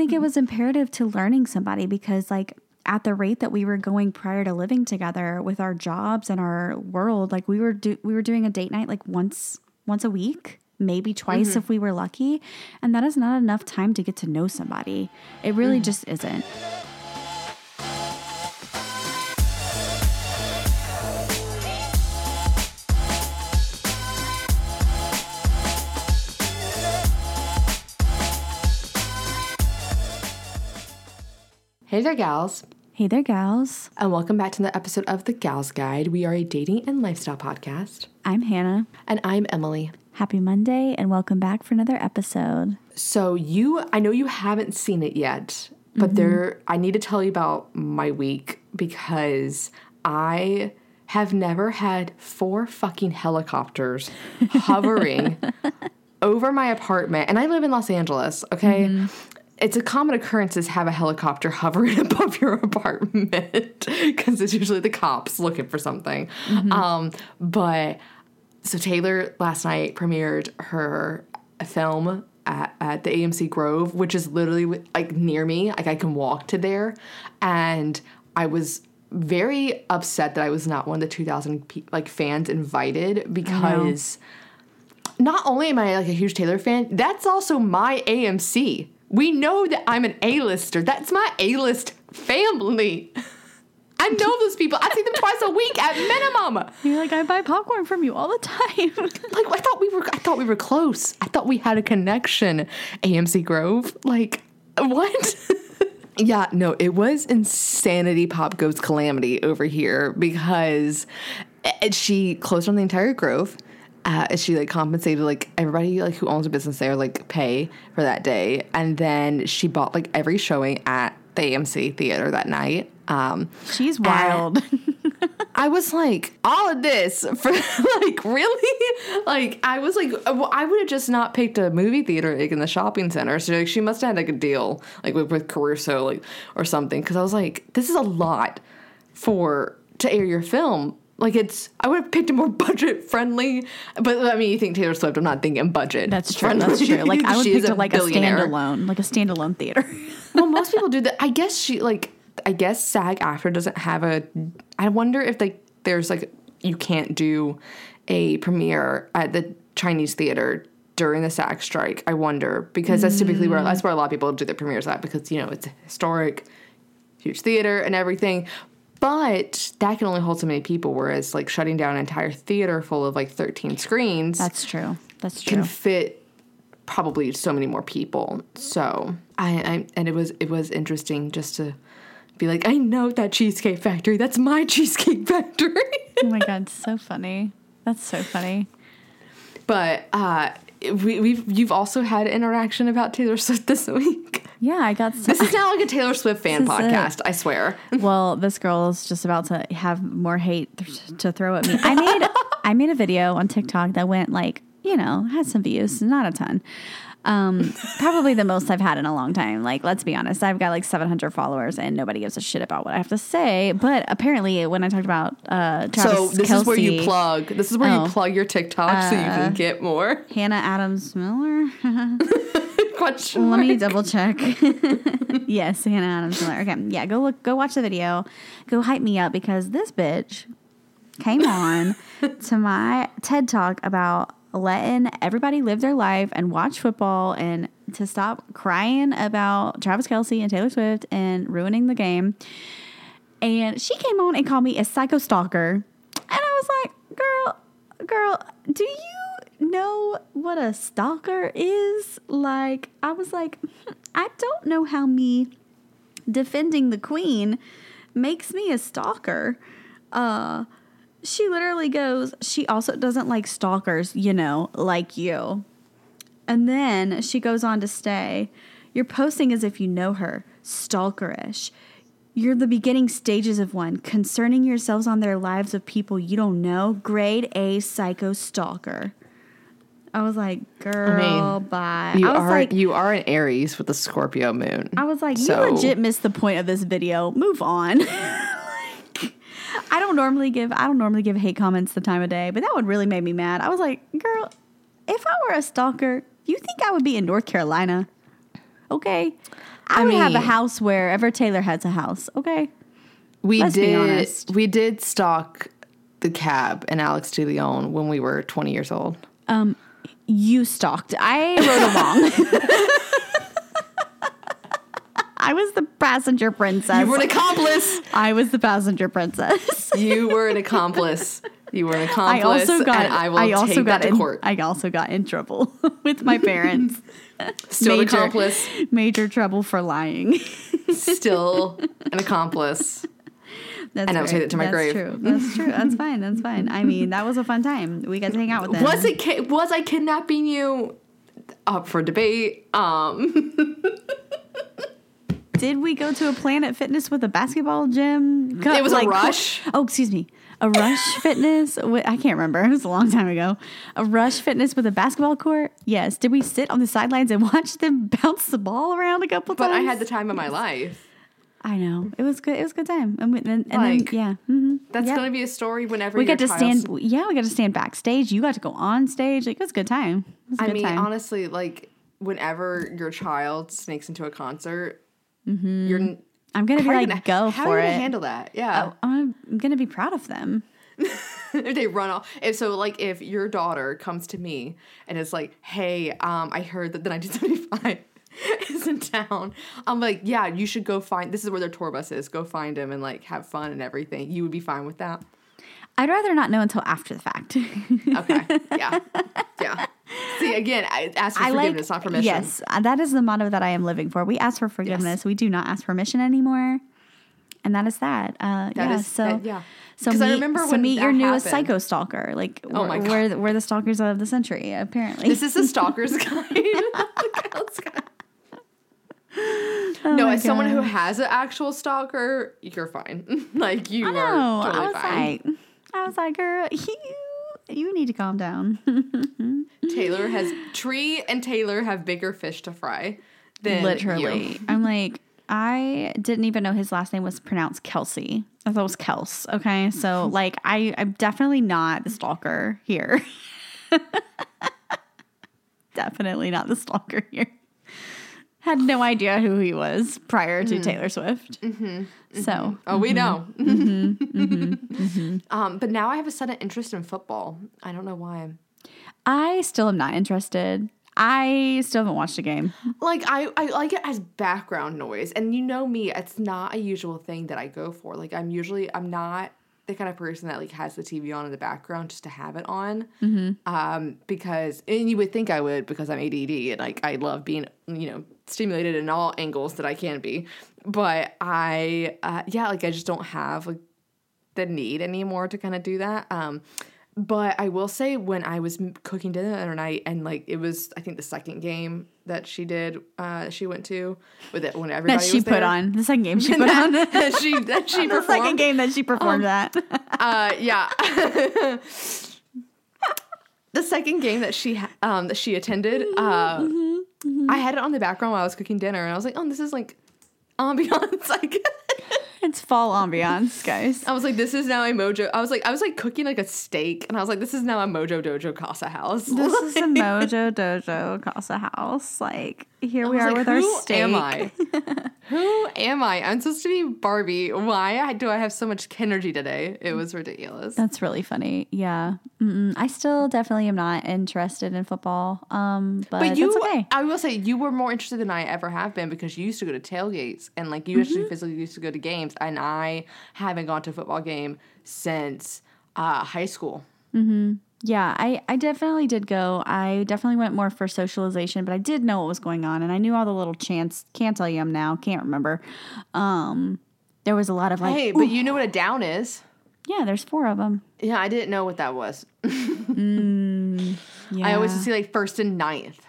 think it mm-hmm. was imperative to learning somebody because, like, at the rate that we were going prior to living together with our jobs and our world, like we were do- we were doing a date night like once once a week, maybe twice mm-hmm. if we were lucky, and that is not enough time to get to know somebody. It really just isn't. Hey there, gals, Hey there, gals. and welcome back to another episode of The Gals Guide. We are a dating and lifestyle podcast, I'm Hannah. and I'm Emily. Happy Monday, and welcome back for another episode. So, you, I know you haven't seen it yet, but mm-hmm. there, I need to tell you about my week because I have never had four fucking helicopters hovering over my apartment, and I live in Los Angeles, okay? Mm-hmm. It's a common occurrence to have a helicopter hovering above your apartment because it's usually the cops looking for something. Um, but so Taylor last night premiered her film at, at the AMC Grove, which is literally like near me. Like I can walk to there, and I was very upset that I was not one of the 2,000 pe- like fans invited because not only am I like a huge Taylor fan, that's also my AMC. We know that I'm an A-lister. That's my A-list family. I know those people. I see them twice a week at minimum. You're like, I buy popcorn from you all the time. Like I thought we were I thought we were close. I thought we had a connection. AMC Grove. Like what? yeah, no, it was insanity pop goes calamity over here because eh, she closed on the entire grove. Uh, she like compensated like everybody like who owns a business there like pay for that day, and then she bought like every showing at the AMC theater that night. Um, She's wild. I was like, all of this for like really? Like I was like, uh, well, I would have just not picked a movie theater like in the shopping center. So like she must have had like a deal like with, with Caruso like or something. Because I was like, this is a lot for to air your film. Like it's, I would have picked a more budget friendly. But I mean, you think Taylor Swift? I'm not thinking budget. That's true. That's true. Like I would pick like a standalone, like a standalone theater. well, most people do that. I guess she like. I guess SAG-AFTRA doesn't have a. I wonder if like there's like you can't do a premiere at the Chinese theater during the SAG strike. I wonder because that's typically where mm. that's where a lot of people do their premieres at because you know it's a historic, huge theater and everything. But that can only hold so many people, whereas like shutting down an entire theater full of like 13 screens That's true. That's true. can fit probably so many more people. So I, I and it was it was interesting just to be like, I know that cheesecake factory. That's my cheesecake factory. oh my god, so funny. That's so funny. but uh, we, we've you've also had interaction about Taylor Swift this week. Yeah, I got This is now like a Taylor Swift fan is it. podcast. I swear. well, this girl is just about to have more hate th- to throw at me. I made I made a video on TikTok that went like, you know, had some views, not a ton. Um, probably the most I've had in a long time. Like, let's be honest, I've got like 700 followers and nobody gives a shit about what I have to say. But apparently, when I talked about uh, Travis so this is where you plug. This is where Oh. you plug your TikTok so you can get more. Hannah Adams Miller. Question Let me double check. yes, Hannah Adams Miller. Okay, yeah, go look, go watch the video, go hype me up because this bitch came on to my TED talk about letting everybody live their life and watch football and to stop crying about Travis Kelce and Taylor Swift and ruining the game. And she came on and called me a psycho stalker, and I was like, "Girl, girl, do you know what a stalker is?" Like, I was like, "Hmm, "I don't know how me defending the queen makes me a stalker." Uh, she literally goes, "She also doesn't like stalkers, you know, like you." And then she goes on to say, You're posting as if you know her, stalkerish. You're the beginning stages of one, concerning yourselves on their lives of people you don't know. Grade A psycho stalker. I was like, girl, bye. You I was are like, you are an Aries with a Scorpio moon. I was like, So- you legit missed the point of this video. Move on. I don't normally give I don't normally give hate comments the time of day, but that one really made me mad. I was like, girl, if I were a stalker, you think I would be in North Carolina? Okay. I, would have a mean- house wherever Taylor has a house. Okay. We Let's did. We did stalk the cab and Alex DeLeon when we were 20 years old. Um, you stalked. I rode along. I was the passenger princess. You were an accomplice. I was the passenger princess. you were an accomplice. You were an accomplice. I also got. And I will I also take got that to in, court. I also got in trouble with my parents. Still an major, accomplice. Major trouble for lying. Still an accomplice. That's And I will take that to my That's grave. True. That's true. That's fine. That's fine. I mean, that was a fun time. We got to hang out with them. Was it? Was I kidnapping you? Up for debate. Um, Did we go to a Planet Fitness with a basketball gym? It was like, a Rush. Oh, excuse me. A Rush Fitness? I can't remember. It was a long time ago. A Rush Fitness with a basketball court? Yes. Did we sit on the sidelines and watch them bounce the ball around a couple but times? But I had the time of my life. I know. It was good. It was a good time. And, and, and Like, then, yeah. hmm That's Yep. going to be a story whenever We got to stand. Yeah, we got to stand backstage. You got to go on stage. Like, it was a good time. It was a I good mean, time. honestly, like whenever your child sneaks into a concert, you're n- I'm going to be like, gonna- go how for are you it. gonna handle that? Yeah, I'm going to be proud of them. if they run off. If so, like if your daughter comes to me and is like, "Hey, um, I heard that the 1975 is in town," I'm like, "Yeah, you should go find. This is where their tour bus is. Go find him and like have fun and everything. You would be fine with that." I'd rather not know until after the fact. Okay. Yeah. Yeah. See, again, I ask for I like forgiveness, not permission. Yes, that is the motto that I am living for. We ask for forgiveness. We do not ask permission anymore, and that is that. Uh, That yeah. is- so, that- yeah. so 'Cause I meet, remember so meet your newest happened. psycho stalker. Like, Oh we're, my God. we're the- we're the stalkers of the century. Apparently, This is the stalker's guide. The girl's guide. Oh no, as someone who has an actual stalker, you're fine. like you I are know. totally I was fine. like, I was like, girl, you you need to calm down. Taylor has Tree and Taylor have bigger fish to fry than Literally, you. I'm like. I didn't even know his last name was pronounced Kelsey. I thought it was Kels. Okay. So, like, I, I'm definitely not the stalker here. definitely not the stalker here. I had no idea who he was prior to mm-hmm. Taylor Swift. Mm-hmm. Mm-hmm. So, Oh, we know. Mm-hmm. Um, but now I have a sudden interest in football. I don't know why. I still am not interested. I still haven't watched a game. Like I, I like it as background noise, and you know me, it's not a usual thing that I go for. Like I'm usually, I'm not the kind of person that like has the TV on in the background just to have it on. Um, because and you would think I would because I'm ADD and like I love being you know stimulated in all angles that I can be. But I, uh, yeah, like I just don't have like the need anymore to kind of do that. Um, but I will say when I was cooking dinner the other night and like it was I think the second game that she did uh she went to with it when everybody That she put there. on the second game she put on. the that she that she second performed. game that she performed that Uh yeah. the second game that she um that she attended uh I had it on the background while I was cooking dinner and I was like, "Oh, this is like ambiance like It's fall ambiance, guys. I was like, this is now a Mojo. I was like, I was like cooking like a steak, and I was like, this is now a Mojo Dojo Casa house. This is a Mojo Dojo Casa House. Like here we are like, with our who steak. am I? Who am I? I'm supposed to be Barbie. Why do I have so much energy today? It was ridiculous. That's really funny. Yeah, Mm-mm. I still definitely am not interested in football. Um, but, But you, okay. I will say, you were more interested than I ever have been because you used to go to tailgates and like you Mm-hmm. actually physically used to go to games, and I haven't gone to a football game since uh, high school. Yeah, I, I definitely did go. I definitely went more for socialization, but I did know what was going on, and I knew all the little chants. Can't tell you them now. Can't remember. Um, there was a lot of like, Hey, but you know what a down is? yeah, there's four of them. Yeah, I didn't know what that was. Yeah, I always see like first and ninth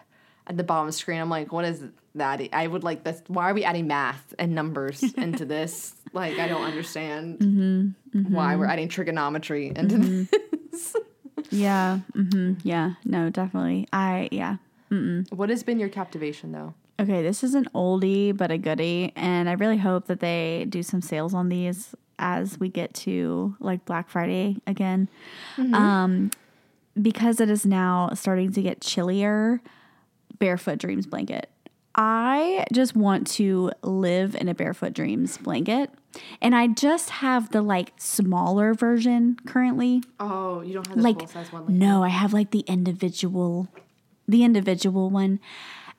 at the bottom of the screen. I'm like, what is that? I would like this. Why are we adding math and numbers into this? Like, I don't understand Mm-hmm, why we're adding trigonometry into this. yeah, Mm-hmm. yeah. No, definitely. I yeah. mm-hmm What has been your captivation though? Okay, this is an oldie but a goodie, and I really hope that they do some sales on these as we get to like Black Friday again. Um, because it is now starting to get chillier. Barefoot Dreams blanket. I just want to live in a Barefoot Dreams blanket. And I just have the like smaller version currently. Oh, you don't have the Like full size one. Like no, I have like the individual the individual one.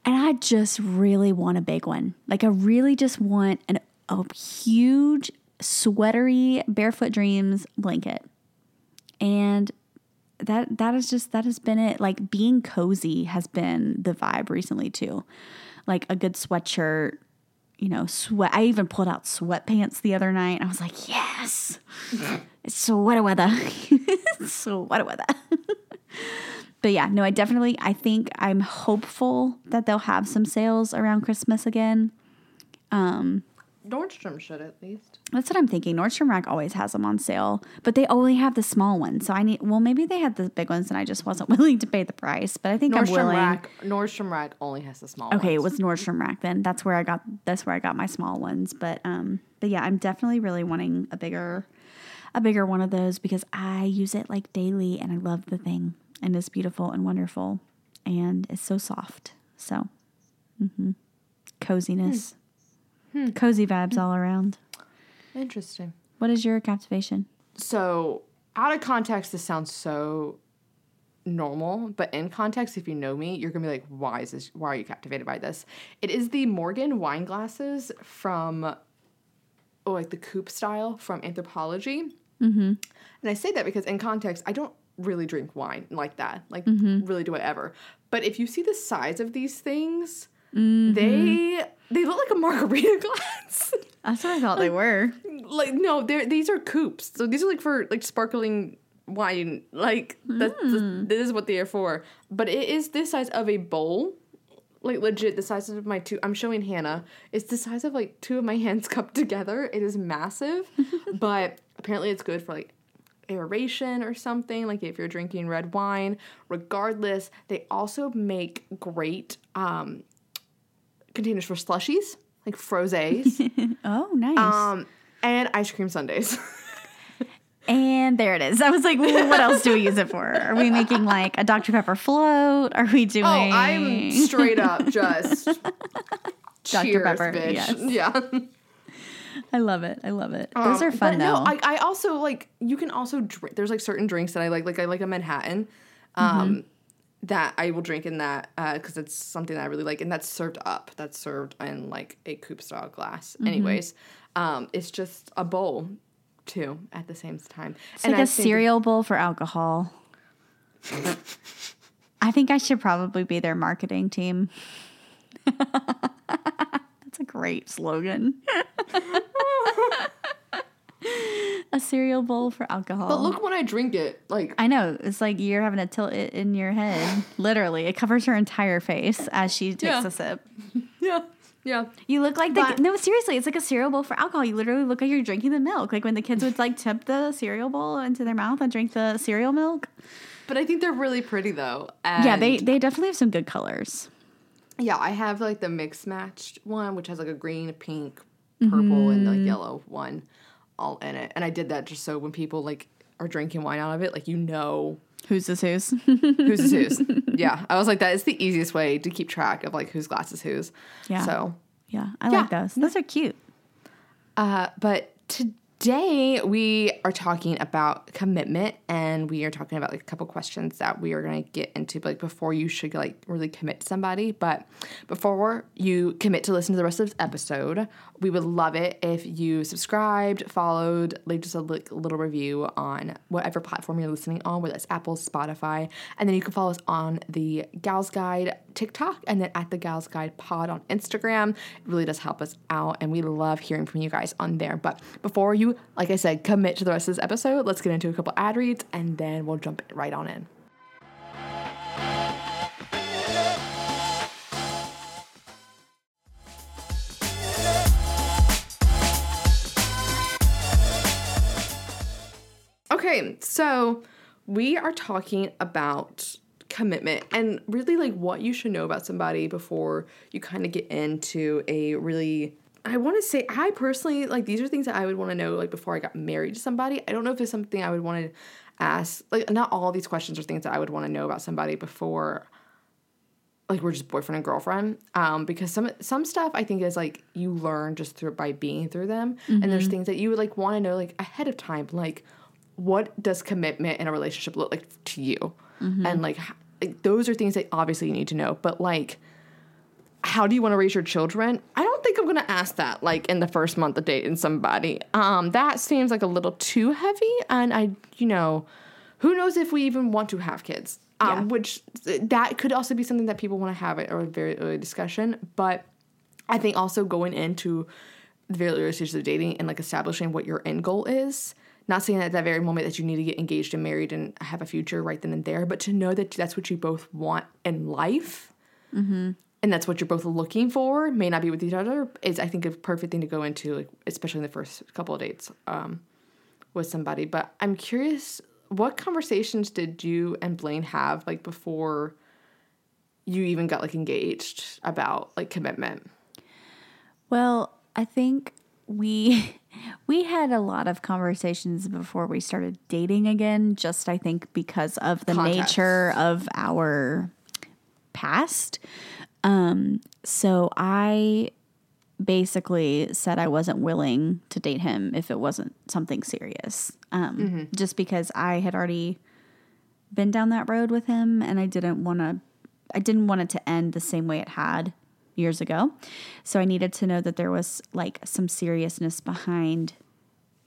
And I just really want a big one. Like I really just want an a huge sweatery Barefoot Dreams blanket. And that that is just that has been it. Like being cozy has been the vibe recently too. Like a good sweatshirt, you know, sweat. I even pulled out sweatpants the other night. I was like, yes, it's sweater weather. sweater weather. but yeah, no, I definitely. I think I'm hopeful that they'll have some sales around Christmas again. Um, Nordstrom should at least. That's what I'm thinking. Nordstrom Rack always has them on sale, but they only have the small ones. So I need. Well, maybe they had the big ones, and I just wasn't willing to pay the price. But I think I'm Nordstrom willing. Rack. Nordstrom Rack only has the small. Okay, it was Nordstrom Rack then. That's where I got. That's where I got my small ones. But um, but yeah, I'm definitely really wanting a bigger, a bigger one of those because I use it like daily, and I love the thing, and it's beautiful and wonderful, and it's so soft. So, mm-hmm. coziness, cozy vibes all around. interesting. What is your captivation? So out of context, this sounds so normal, but in context, if you know me, you're gonna be like, "Why is this? Why are you captivated by this?" It is the Morgan wine glasses from, oh, like the coupe style from Anthropologie. Mm-hmm. And I say that because in context, I don't really drink wine like that. Like, really do I ever? But if you see the size of these things, they they look like a margarita glass. That's what I thought they were. like no they're these are coupes so these are like for like sparkling wine. Like that's this is what they are for. But it is this size of a bowl. Like legit the size of my two i'm showing hannah. It's the size of like two of my hands cupped together. It is massive. But apparently it's good for like aeration or something. Like if you're drinking red wine regardless they also make great um containers for slushies like frosés Oh, nice. um, and ice cream sundaes. And there it is. I was like, well, what else do we use it for? Are we making like a Dr. Pepper float? Are we doing? oh, I'm straight up just cheers, Pepper, bitch. yes. Yeah. I love it. I love it. Those are Um, fun but though. No, I, I also like. You can also drink. There's like certain drinks that I like. Like I like a Manhattan. Um, Mm-hmm. That I will drink in that because it's something that I really like, and that's served up. That's served in like a coupe style glass. Mm-hmm. Anyways, um, it's just a bowl too at the same time. it's like a cereal bowl for alcohol. I think I should probably be their marketing team. That's a great slogan. a cereal bowl for alcohol. But look when I drink it, like I know. It's like you're having to tilt it in your head. Literally, it covers her entire face as she takes Yeah. a sip. yeah, yeah. You look like the But- no. Seriously, it's like a cereal bowl for alcohol. You literally look like you're drinking the milk. Like when the kids would like tip the cereal bowl into their mouth and drink the cereal milk. But I think they're really pretty though. yeah, they they definitely have some good colors. Yeah, I have like the mix matched one, which has like a green, pink, mm-hmm. purple, and like yellow one all in it. And I did that just so when people like are drinking wine out of it, like you know Who's this? Who's? whose is whose. yeah, I was like, that is the easiest way to keep track of like whose glass is whose. Yeah. So, yeah, I Yeah. like those. Those are cute. uh, but today we are talking about commitment, and we are talking about like a couple questions that we are going to get into, like before you should like really commit to somebody. But before you commit to listen to the rest of this episode, we would love it if you subscribed, followed, leave just a li- little review on whatever platform you're listening on, whether it's Apple, Spotify, and then you can follow us on the Gals Guide TikTok and then at the Gals Guide Pod on Instagram. It really does help us out, and we love hearing from you guys on there. But before you, like I said, commit to the rest of this episode, let's get into a couple ad reads, and then we'll jump right on in. Okay, so we are talking about commitment and really like what you should know about somebody before you kind of get into a really I want to say I personally like these are things that I would want to know like before I got married to somebody. I don't know if it's something I would want to ask like not all these questions are things that I would want to know about somebody before like we're just boyfriend and girlfriend. Um because some some stuff i think is like you learn just through by being through them. And there's things that you would like want to know like ahead of time like what does commitment in a relationship look like to you? And like, like those are things that obviously you need to know. But like how do you want to raise your children? I don't think i'm going to ask that like in the first month of dating somebody. Um that seems like a little too heavy and i you know who knows if we even want to have kids. Um Yeah. which that could also be something that people want to have at a very early discussion but i think also going into the very early stages of dating and like establishing what your end goal is not saying at that very moment that you need to get engaged and married and have a future right then and there but to know that that's what you both want in life and that's what you're both looking for may not be with each other is i think a perfect thing to go into like especially in the first couple of dates um, with somebody but i'm curious what conversations did you and blaine have like before you even got like engaged about like commitment Well, I think we we had a lot of conversations before we started dating again, just I think because of the Context. nature of our past. Um so I basically said I wasn't willing to date him if it wasn't something serious. Um just because I had already been down that road with him and I didn't want to I didn't want it to end the same way it had years ago. So I needed to know that there was like some seriousness behind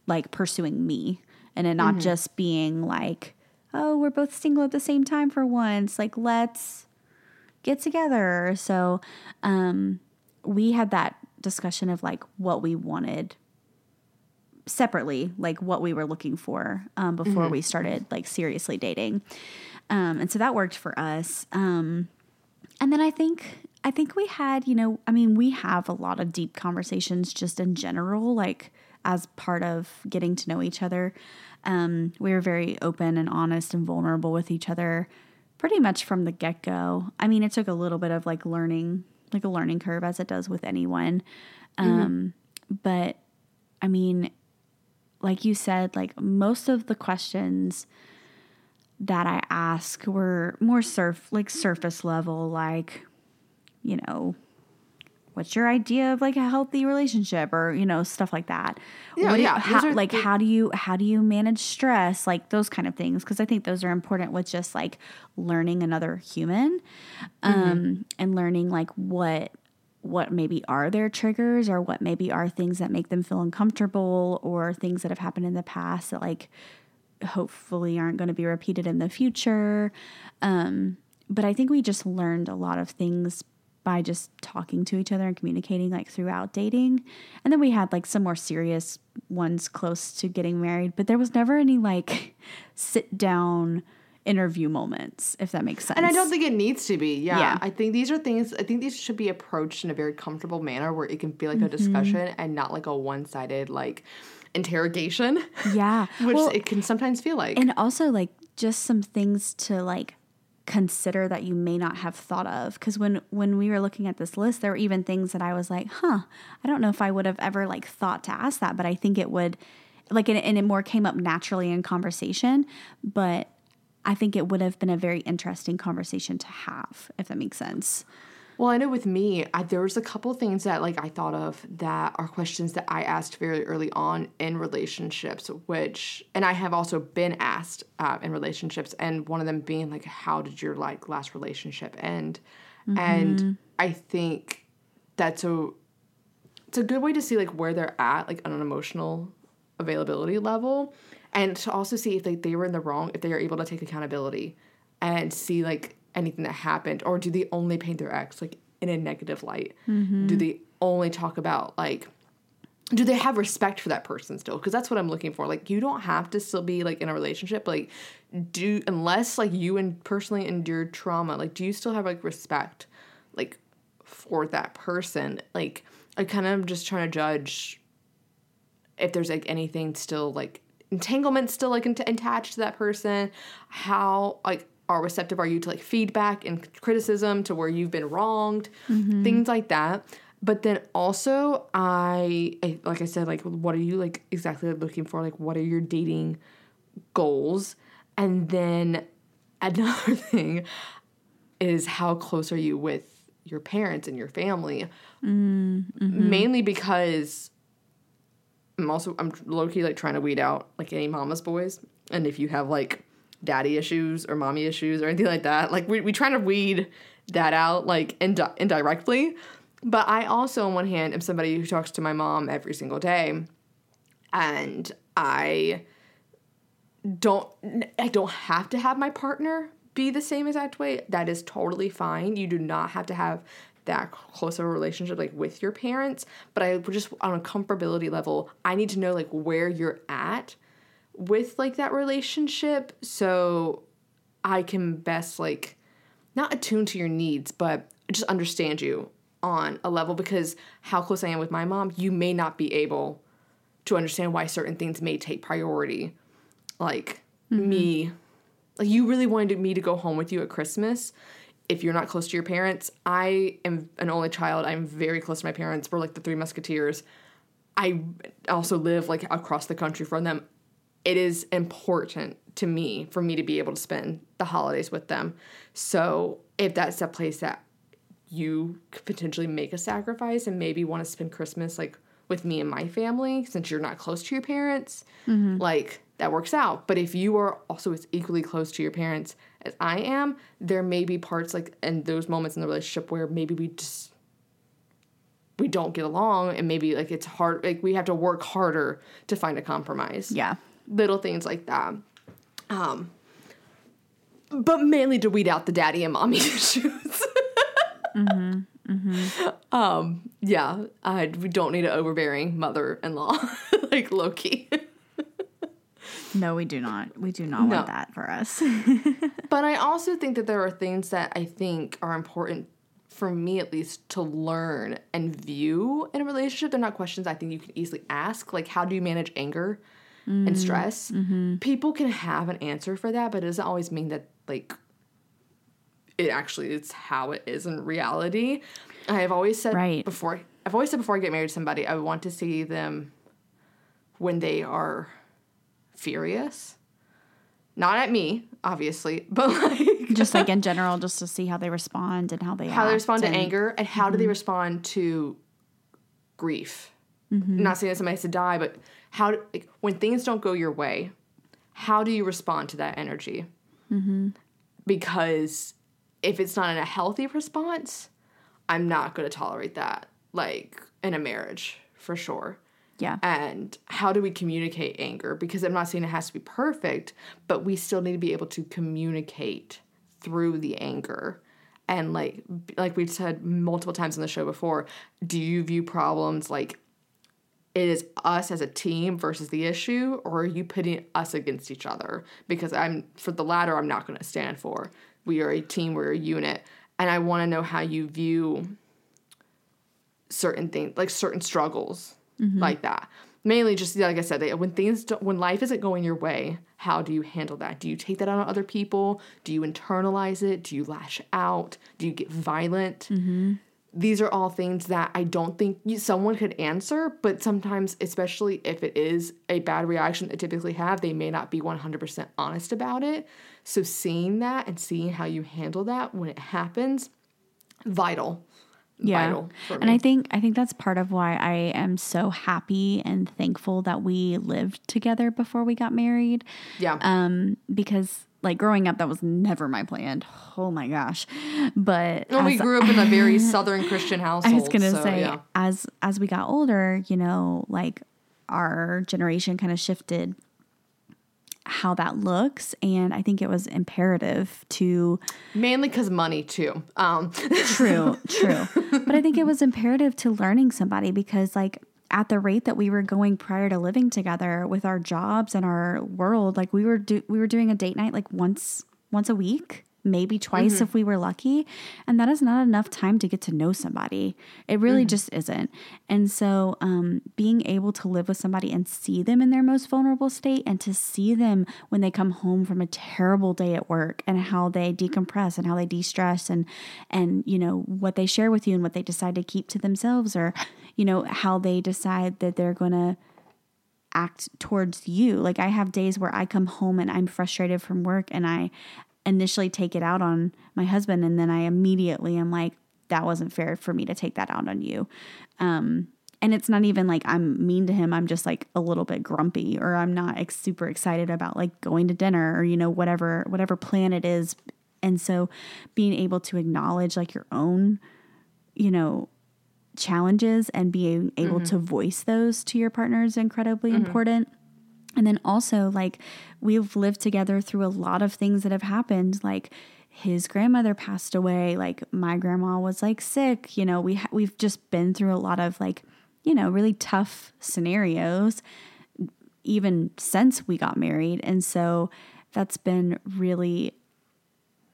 like pursuing me and it not just being like, oh, we're both single at the same time for once. Like let's get together. So um we had that discussion of like what we wanted separately, like what we were looking for um, before we started like seriously dating. Um, and so that worked for us. Um, and then I think I think we had, you know, I mean, we have a lot of deep conversations just in general, like as part of getting to know each other. Um, we were very open and honest and vulnerable with each other pretty much from the get go. I mean, it took a little bit of like learning, like a learning curve as it does with anyone. Um, But I mean, like you said, like most of the questions that I ask were more surf like surface level, like, you know, what's your idea of like a healthy relationship or, you know, stuff like that. Yeah, What yeah, how- like the- how do you how do you manage stress? Like those kind of things. Cause I think those are important with just like learning another human. Um and learning like what what maybe are their triggers or what maybe are things that make them feel uncomfortable or things that have happened in the past that like hopefully aren't going to be repeated in the future. Um, but I think we just learned a lot of things by just talking to each other and communicating like throughout dating. And then we had like some more serious ones close to getting married, but there was never any like sit down interview moments, if that makes sense. And I don't think it needs to be. Yeah. Yeah. I think these are things, I think these should be approached in a very comfortable manner where it can feel like a Mm-hmm. discussion and not like a one sided, like, interrogation, yeah. which Well, it can sometimes feel like. and also like just some things to like consider that you may not have thought of. Because when when we were looking at this list there were even things that i was like huh i don't know if i would have ever like thought to ask that but i think it would like and and it more came up naturally in conversation but i think it would have been a very interesting conversation to have if that makes sense Well, I know with me, I, there was a couple things that like I thought of that are questions that I asked very early on in relationships, which and I have also been asked uh, in relationships, and one of them being like, "How did your like last relationship end?" And I think that's a it's a good way to see like where they're at, like on an emotional availability level, and to also see if like they were in the wrong, if they are able to take accountability and see like anything that happened, or do they only paint their ex like in a negative light? Mm-hmm. Do they only talk about like do they have respect for that person still? Because that's what i'm looking for. Like you don't have to still be like in a relationship like do unless like you and personally endured trauma like do you still have like respect like for that person? Like i kind of just trying to judge if there's like anything still like entanglement still like ent- attached to that person how like are receptive are you to like feedback and criticism to where you've been wronged things like that. But then also I, I like i said like what are you like exactly looking for? Like what are your dating goals? And then another thing is how close are you with your parents and your family? Mm-hmm. Mainly because I'm also I'm low key like trying to weed out like any mama's boys, and if you have like daddy issues or mommy issues or anything like that, like we we try to weed that out like indi- indirectly. But I also, on one hand, am somebody who talks to my mom every single day, and I don't I don't have to have my partner be the same exact way. That is totally fine. You do not have to have that close of a relationship like with your parents, but I just on a comfortability level, I need to know like where you're at with like that relationship so I can best like not attune to your needs, but just understand you on a level because how close I am with my mom, you may not be able to understand why certain things may take priority. Like mm-hmm. me, like you really wanted me to go home with you at Christmas. If you're not close to your parents, I am an only child. I'm very close to my parents. We're like the three musketeers. I also live like across the country from them. It is important to me for me to be able to spend the holidays with them. So if that's a place that you could potentially make a sacrifice and maybe want to spend Christmas like with me and my family since you're not close to your parents, mm-hmm. like that works out. But if you are also as equally close to your parents as I am, there may be parts like in those moments in the relationship where maybe we just we don't get along and maybe like it's hard like we have to work harder to find a compromise. Yeah. Little things like that. Um but mainly to weed out the daddy and mommy issues. mm-hmm. Mm-hmm. Um, yeah, I, we don't need an overbearing mother-in-law, like low key. no, we do not. We do not no. want that for us. but I also think that there are things that I think are important for me, at least, to learn and view in a relationship. They're not questions I think you can easily ask. Like, how do you manage anger mm-hmm. and stress? Mm-hmm. People can have an answer for that, but it doesn't always mean that like it actually is how it is in reality. I have always said right. before I've always said before I get married to somebody, I want to see them when they are furious. Not at me, obviously, but like just like in general, just to see how they respond and how they how they respond and, to anger and how mm-hmm. do they mm-hmm. respond to grief. Mm-hmm. Not saying that somebody has to die, but how like, when things don't go your way, how do you respond to that energy? Mm-hmm. Because if it's not in a healthy response, I'm not going to tolerate that, like in a marriage for sure. Yeah. And how do we communicate anger? Because I'm not saying it has to be perfect, but we still need to be able to communicate through the anger. And like like we've said multiple times on the show before, do you view problems like it is us as a team versus the issue, or are you putting us against each other? Because I'm for the latter, I'm not going to stand for we are a team, we're a unit. And I want to know how you view certain things, like certain struggles mm-hmm. like that. Mainly just like I said, when things don't, when life isn't going your way, how do you handle that? Do you take that on other people? Do you internalize it? Do you lash out? Do you get violent? Mm-hmm these are all things that I don't think you, someone could answer, but sometimes, especially if it is a bad reaction they typically have, they may not be 100% honest about it. So, seeing that and seeing how you handle that when it happens, vital. Yeah. Vital and I think I think that's part of why I am so happy and thankful that we lived together before we got married. Yeah. Um because like growing up, that was never my plan. Oh my gosh! But well, we grew up in a very Southern Christian household. I was gonna so, say, yeah. as as we got older, you know, like our generation kind of shifted how that looks and i think it was imperative to mainly because money too um true true but i think it was imperative to learning somebody because like at the rate that we were going prior to living together with our jobs and our world like we were do- we were doing a date night like once once a week maybe twice mm-hmm. if we were lucky and that is not enough time to get to know somebody it really mm-hmm. just isn't and so um, being able to live with somebody and see them in their most vulnerable state and to see them when they come home from a terrible day at work and how they decompress and how they de-stress and and you know what they share with you and what they decide to keep to themselves or you know, how they decide that they're going to act towards you. Like I have days where I come home and I'm frustrated from work and I initially take it out on my husband and then I immediately am like that wasn't fair for me to take that out on you. Um and it's not even like I'm mean to him. I'm just like a little bit grumpy or I'm not ex- super excited about like going to dinner or you know whatever whatever plan it is. And so being able to acknowledge like your own you know challenges and being able to voice those to your partner is incredibly important. And then also, like, we've lived together through a lot of things that have happened. Like, his grandmother passed away. Like, my grandma was like sick. You know, we ha- we've just been through a lot of like, you know, really tough scenarios, even since we got married. And so that's been really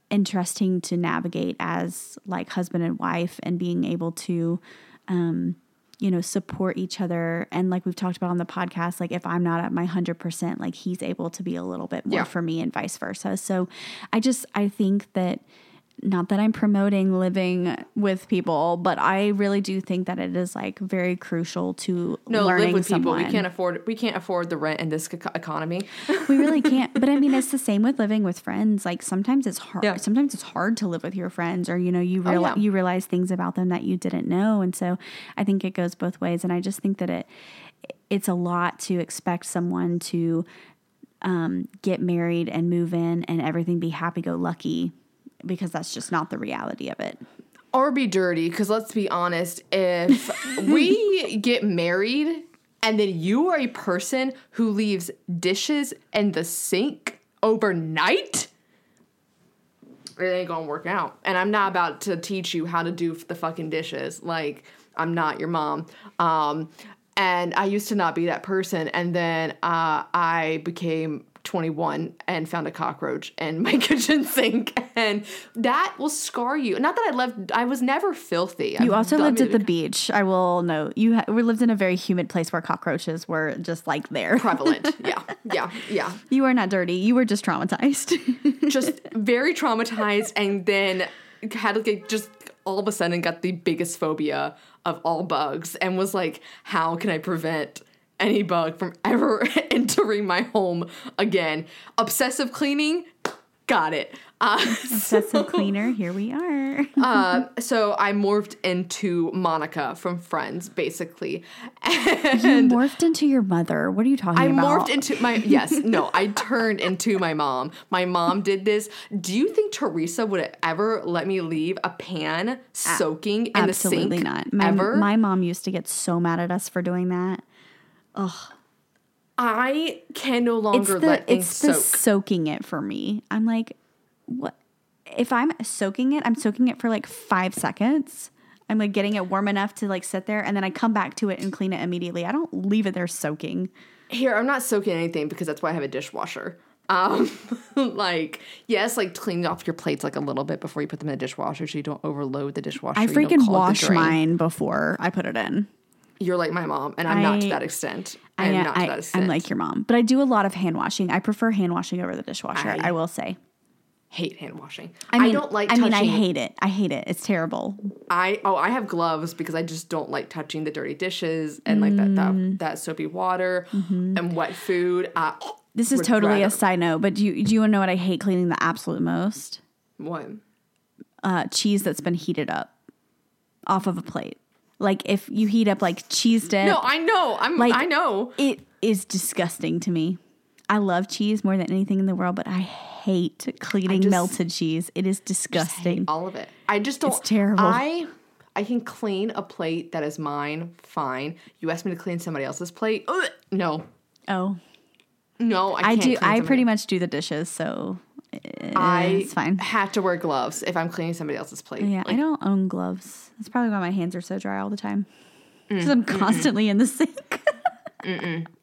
interesting to navigate as like husband and wife and being able to um you know support each other and like we've talked about on the podcast like if i'm not at my 100% like he's able to be a little bit more Yeah. for me and vice versa so i just i think that not that i'm promoting living with people but i really do think that it is like very crucial to No, learning live with someone people. We can't afford. We can't afford the rent in this eco- economy. we really can't but i mean it's the same with living with friends like sometimes it's hard Yeah. sometimes it's hard to live with your friends or you know you Oh, yeah. you realize things about them that you didn't know and so i think it goes both ways and i just think that it it's a lot to expect someone to um, get married and move in and everything be happy go lucky because that's just not the reality of it. Or be dirty because let's be honest if we get married and then you are a person who leaves dishes in the sink overnight it ain't gonna work out. And i'm not about to teach you how to do the fucking dishes. Like i'm not your mom. Um and i used to not be that person. And then uh i became 21 and found a cockroach in my kitchen sink and that will scar you. Not that i left i was never filthy. You also lived at the beach. I will note you ha- we lived in a very humid place where cockroaches were just like there. Prevalent. Yeah yeah yeah. You are not dirty. You were just traumatized. Just very traumatized and then had like just all of a sudden got the biggest phobia of all bugs and was like how can i prevent any bug from ever entering my home again obsessive cleaning got it uh, Obsessive cleaner, here we are. uh, so i morphed into monica from friends basically you morphed into your mother. What are you talking I about? I morphed into my yes, no, I turned into my mom. My mom did this. Do you think Teresa would ever let me leave a pan soaking in Absolutely the sink? Absolutely not. My, ever? my mom used to get so mad at us for doing that. I can no It's longer the let things it's the soak. soaking it for me. I'm like, what? If I'm soaking it, I'm soaking it for like five seconds. I'm like getting it warm enough to like sit there, and then I come back to it and clean it immediately. I don't leave it there soaking. Here, I'm not soaking anything because that's why I have a dishwasher. Um, like yes, like clean off your plates like a little bit before you put them in the dishwasher, so you don't overload the dishwasher. I freaking wash mine before I put it in. You're like my mom, and I'm not to that extent. I, I, am not to that extent. I'm like your mom, but I do a lot of hand washing. I prefer hand washing over the dishwasher. I- I, will say. hate hand washing. I mean, I don't like. I mean, I hate it. I hate it. It's terrible. I oh I have gloves because I just don't like touching the dirty dishes and like that Mm. that, that soapy water and wet food. Uh, Mm-hmm. This is totally a side note, but do you, do you want to know what I hate cleaning the absolute most? what Uh, cheese that's been heated up off of a plate. Like if you heat up like cheese dip, No, I know. I'm Like- I know. it is disgusting to me. I love cheese more than anything in the world, but I hate cleaning just- melted cheese. It is disgusting. All of it. I just don't. It's terrible. I I can clean a plate that is mine. Fine. You ask me to clean somebody else's plate. Ugh, no, Oh, no. I, I do. I pretty much do the dishes, so eh, I it's fine. have to wear gloves if I'm cleaning somebody else's plate. Yeah, I don't own gloves. That's probably why my hands are so dry all the time. Because I'm constantly in the sink.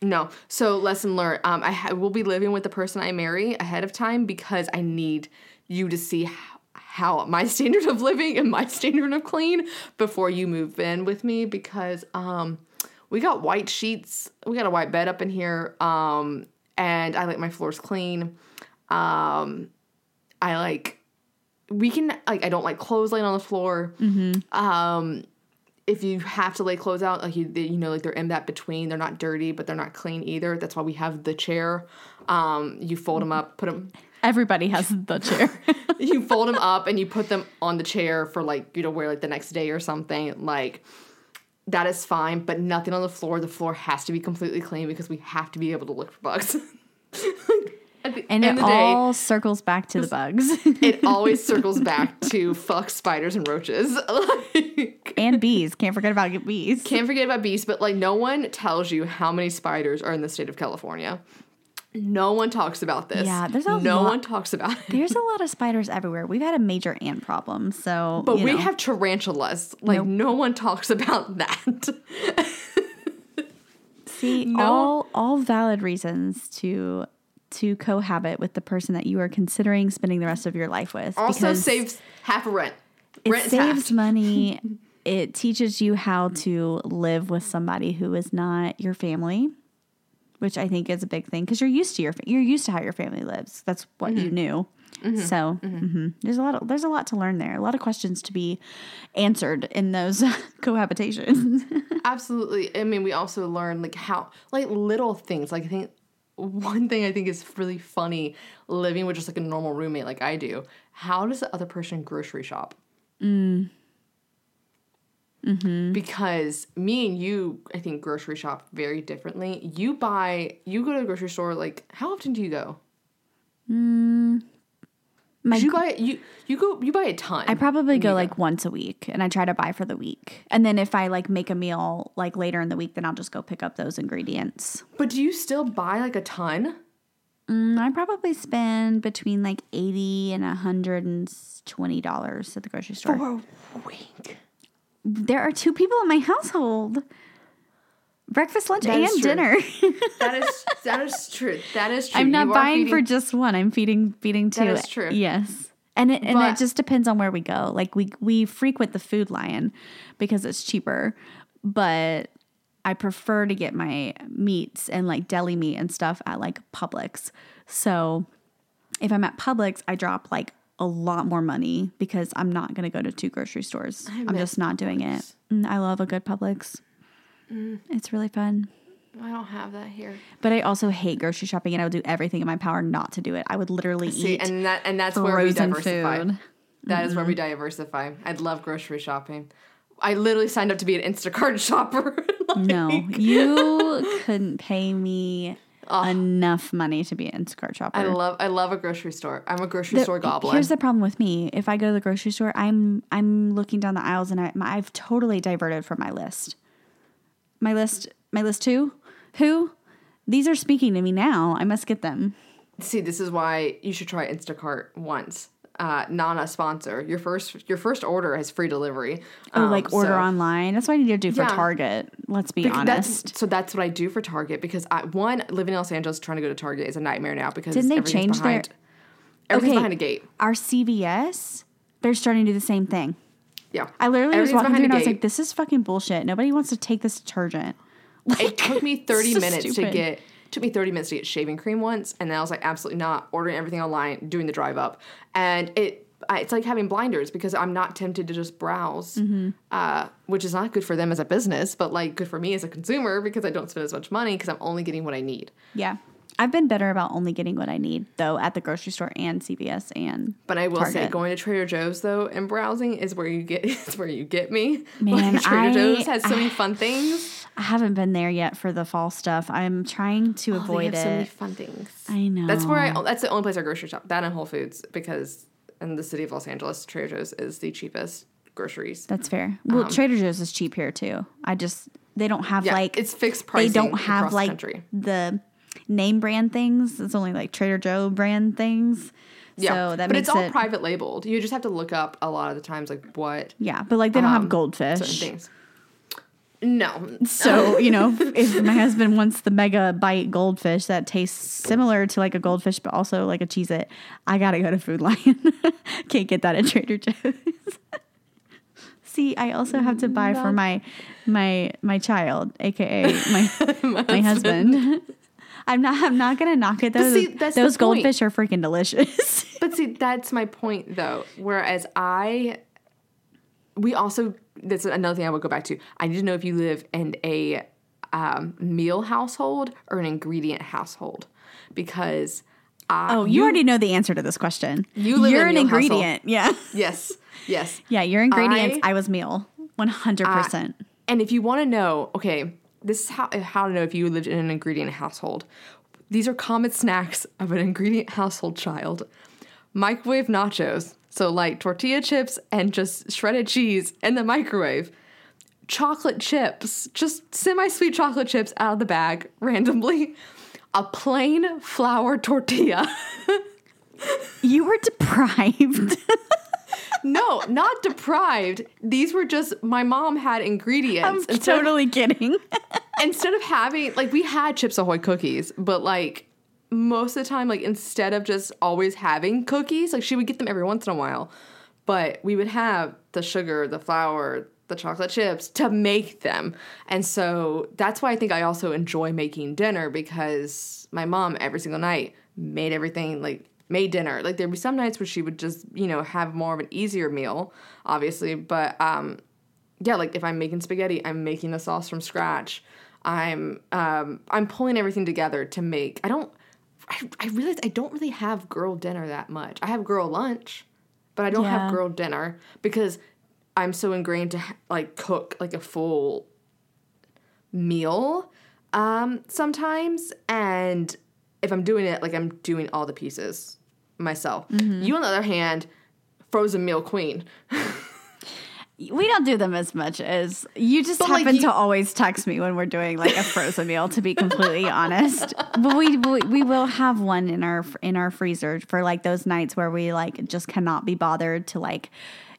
No. So lesson learned. Um, I ha- will be living with the person I marry ahead of time because I need you to see how, how my standard of living and my standard of clean before you move in with me because um, we got white sheets. We got a white bed up in here. Um, and I like my floors clean. Um, I like we can like I don't like clothes laying on the floor. Um, if you have to lay clothes out, like you, you know, like they're in that between. They're not dirty, but they're not clean either. That's why we have the chair. Um, you fold them up, put them. Everybody has the chair. you fold them up and you put them on the chair for like you know wear like the next day or something like that is fine but nothing on the floor the floor has to be completely clean because we have to be able to look for bugs At the and end it of the day, all circles back to the bugs it always circles back to fuck spiders and roaches like and bees. Can't forget about bees. can't forget about bees but like no one tells you how many spiders are in the state of california no one talks about this Yeah, there's a no lot- one talks about it There's a lot of spiders everywhere. We've had a major ant problem, so but we know. have tarantulas like Nope. no one talks about that see no- all all valid reasons to to cohabit with the person that you are considering spending the rest of your life with. also saves half a rent it rent is saves half. money. It teaches you how to live with somebody who is not your family, which I think is a big thing because you're used to your you're used to how your family lives. That's what Mm-hmm. you knew. So mhm. there's a lot of there's a lot to learn there. A lot of questions to be answered in those cohabitations. Absolutely. I mean, we also learn like how like little things. Like I think one thing I think is really funny living with just like a normal roommate like I do. How does the other person grocery shop? Mm. Mm-hmm. Because me and you, I think grocery shop very differently. You buy, you go to the grocery store. Like, how often do you go? My you buy you you go you buy a ton. I probably go like once a week and I try to buy for the week. And then if I like make a meal like later in the week, then I'll just go pick up those ingredients. But do you still buy like a ton? Mm, I probably spend between like 80 and $120 at the grocery store. For a week. There are two people in my household. Breakfast, lunch, That and dinner. That is that is true. That is true. I'm not You buying for just one. I'm feeding feeding two. That is true. Yes. And it, and But- it just depends on where we go. Like we we frequent the Food Lion because it's cheaper, but I prefer to get my meats and like deli meat and stuff at like Publix. So if I'm at Publix, I drop like a lot more money because I'm not going to go to two grocery stores. I'm just not doing it. Mm, I love a good Publix. Mm. It's really fun. I don't have that here. But I also hate grocery shopping and I would do everything in my power not to do it. I would literally See, eat and that and that's where we diversify. food. That is where we diversify. I'd love grocery shopping. I literally signed up to be an Instacart shopper. Like, No, you couldn't pay me enough money to be an Instacart shopper. I love I love a grocery store. I'm a grocery The- store goblin. Here's the problem with me: if I go to the grocery store, I'm I'm looking down the aisles and I, I've totally diverted from my list. My list, my list two, who? These are speaking to me now. I must get them. See, this is why you should try Instacart once. Uh, not a sponsor. Your first your first order has free delivery. Oh, Um, like order so- online. That's what I need to do for Yeah. Target. Let's be Because honest. That's, so that's what I do for Target because I one living in Los Angeles trying to go to Target is a nightmare now because Didn't they change their- everything's Okay. behind a gate. Our CVS, they're starting to do the same thing. Yeah, I literally was walking through and I was like, "This is fucking bullshit. Nobody wants to take this detergent." it took me 30 so minutes to stupid. get took me 30 minutes to get shaving cream once and then i was like absolutely not ordering everything online doing the drive up and it I, it's like having blinders because i'm not tempted to just browse Mm-hmm. uh, which is not good for them as a business but like good for me as a consumer because i don't spend as much money because i'm only getting what i need Yeah. I've been better about only getting what I need though at the grocery store and CVS and but i will say going to trader joe's though and browsing is where you get is where you get me Man, like, trader I- joe's has so many fun things I haven't been there yet for the fall stuff. I'm trying to Oh, avoid have so many it. fun things I know. That's where I. That's the only place I grocery shop. That and Whole Foods because in the city of Los Angeles, Trader Joe's is the cheapest groceries. That's fair. Well, Trader Joe's is cheap here too. I just they don't have Um, Yeah, like it's fixed they don't have the like the name brand things. It's only like Trader Joe brand things. Yeah, So that but it's all it private labeled. You just have to look up a lot of the times like what yeah, but like they don't have um, certain goldfish. things. No, So, you know, if my husband wants the mega bite goldfish that tastes similar to like a goldfish, but also like a Cheez It, I gotta go to Food Lion. Can't get that at Trader Joe's. See, I also have to buy for mm, my my my child, aka my my, husband. I'm not I'm not gonna knock it though. see, Those point. goldfish are freaking delicious. But see, that's my point though. Whereas I, we also, that's another thing I would go back to. I need to know if you live in a um, meal household or an ingredient household. Because I, Oh, you, already know the answer to this question. You live you're a an meal household. ingredient. Yeah. Yes, yes. Yeah, your ingredients. I- I, was meal. 100%. And if you want to know, okay, this is how how to know if you lived in an ingredient household. These are common snacks of an ingredient household child. Microwave nachos, so like tortilla chips and just shredded cheese in the microwave. Chocolate chips, just semi-sweet chocolate chips out of the bag randomly. A plain flour tortilla. you were deprived. no, not deprived. These were just my mom had ingredients. I'm Instead of- totally kidding. instead of having like we had chips ahoy cookies but like most of the time like instead of just always having cookies like she would get them every once in a while but we would have the sugar the flour the chocolate chips to make them and so that's why i think i also enjoy making dinner because my mom every single night made everything like made dinner like there'd be some nights where she would just you know have more of an easier meal obviously but um yeah, like if I'm making spaghetti, I'm making the sauce from scratch. I'm um I'm pulling everything together to make. I don't. I, I realize I don't really have girl dinner that much. I have girl lunch, but I don't Yeah. have girl dinner because I'm so ingrained to ha- like cook like a full meal um sometimes and if I'm doing it like I'm doing all the pieces myself. Mm-hmm. You on the other hand, frozen meal queen. we don't do them as much as you just But, like, happen you- to always text me when we're doing like a frozen meal to be completely honest but we, we we will have one in our in our freezer for like those nights where we like just cannot be bothered to like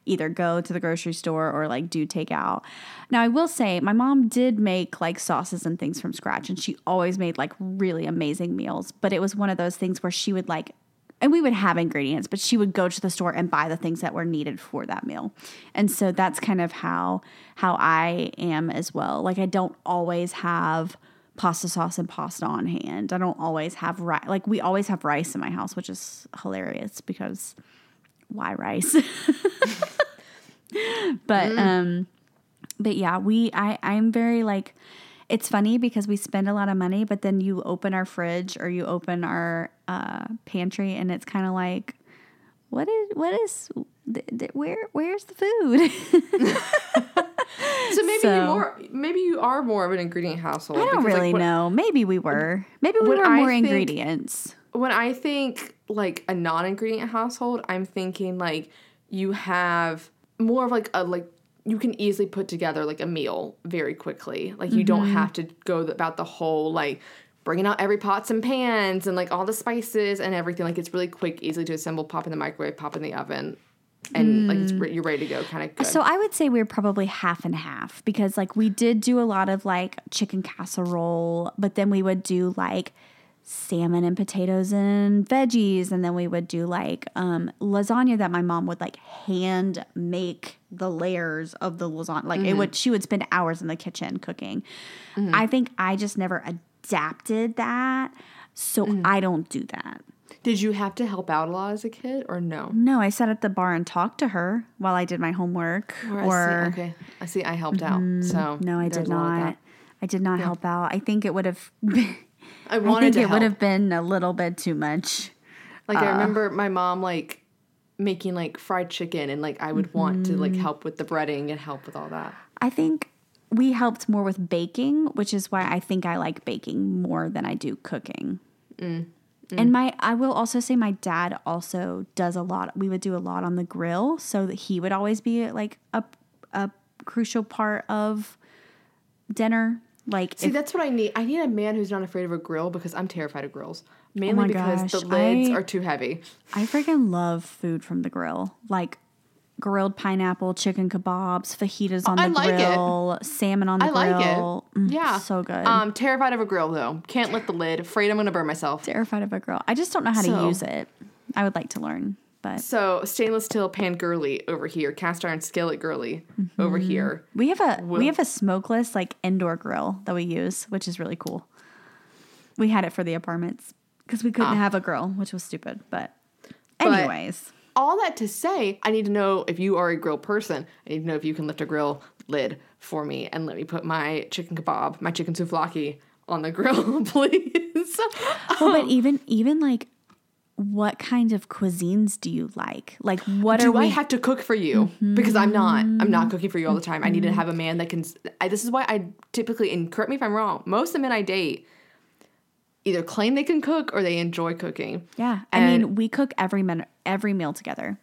either go to the grocery store or like do takeout now i will say my mom did make like sauces and things from scratch and she always made like really amazing meals but it was one of those things where she would like and we would have ingredients, but she would go to the store and buy the things that were needed for that meal. And so that's kind of how how I am as well. Like I don't always have pasta sauce and pasta on hand. I don't always have rice. Like we always have rice in my house, which is hilarious because why rice? but um but yeah, we I I'm very like it's funny because we spend a lot of money, but then you open our fridge or you open our uh, pantry, and it's kind of like, what is what is th- th- where where's the food? So maybe So- you more maybe you are more of an ingredient household. I don't because, like, really know. Maybe we were. Maybe we were I more think- ingredients. When I think like a non-ingredient household, I'm thinking like you have more of like a like you can easily put together like a meal very quickly. Like you don't mm-hmm. have to go about the whole like bringing out every pots and pans and like all the spices and everything. Like it's really quick, easily to assemble. Pop in the microwave, pop in the oven, and like it's, mm. re- you're ready to go. Kind uh, of. So I would say we're probably half and half because like we did do a lot of like chicken casserole, but then we would do like salmon and potatoes and veggies and then we would do like um lasagna that my mom would like hand make the layers of the lasagna. Like it mm-hmm. would she would spend hours in the kitchen cooking. Mm-hmm. I think i just never adapted that so mm. i don't do that. Did you have to help out a lot as a kid or no? no i sat at the bar and talked to her while i did my homework Or, or I see, okay, I see. I helped out. Mm-hmm. So no i did a lot of not. i did not help out. I think it would have I I think to it would have been a little bit too much. Like Uh. I remember my mom like making like fried chicken and like I would want to Mm-hmm. like help with the breading and help with all that. I think we helped more with baking, which is why I think I like baking more than I do cooking. Mm. And my I will also say my dad also does a lot. We would do a lot on the grill, so that he would always be like a a crucial part of dinner. Like See, if, that's what I need. I need a man who's not afraid of a grill because I'm terrified of grills. Mainly my because the lids I- are too heavy. I freaking love food from the grill. Like grilled pineapple, chicken kebabs, fajitas on the I like it. grill, salmon on the I like it. grill. Mm, Yeah. So good. Um, terrified of a grill though. Can't lift the lid. Afraid I'm gonna burn myself. Terrified of a grill. I just don't know how So- to use it. I would like to learn, but So stainless steel pan girly over here, cast iron skillet girly over Mm-hmm. here. we have a Will- we have a smokeless like indoor grill that we use, which is really cool. We had it for the apartments because we couldn't Ah. have a grill, which was stupid. But, But- anyways, all that to say, I need to know if you are a grill person. I need to know if you can lift a grill lid for me and let me put my chicken kebab, my chicken souvlaki on the grill, please. well, but even even like what kind of cuisines do you like? Like, what do are we? I have to cook for you? Mm-hmm. Because I'm not. I'm not cooking for you all the time. I need to mm-hmm. have a man that can. I, this is why I typically, and correct me if I'm wrong. Most of the men I date either claim they can cook or they enjoy cooking. yeah, I mean, we cook every min- every meal together.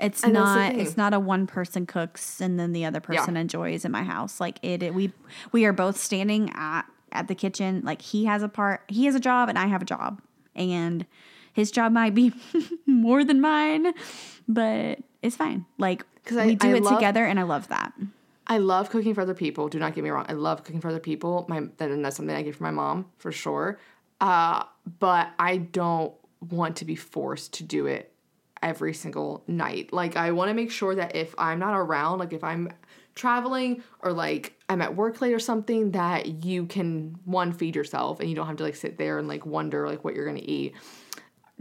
It's And not. It's not a one person cooks and then the other person enjoys in my house. Like it, it- we we are both standing at at the kitchen. Like he has a part. He has a job and I have a job, and his job might be more than mine, but it's fine. Like 'Cause I- we do I it love- together, and I love that. I love cooking for other people. Do not get me wrong. I love cooking for other people. My then that's something I get from my mom for sure. Uh, but I don't want to be forced to do it every single night. Like I want to make sure that if I'm not around, like if I'm traveling or like I'm at work late or something, that you can one feed yourself and you don't have to like sit there and like wonder like what you're gonna eat.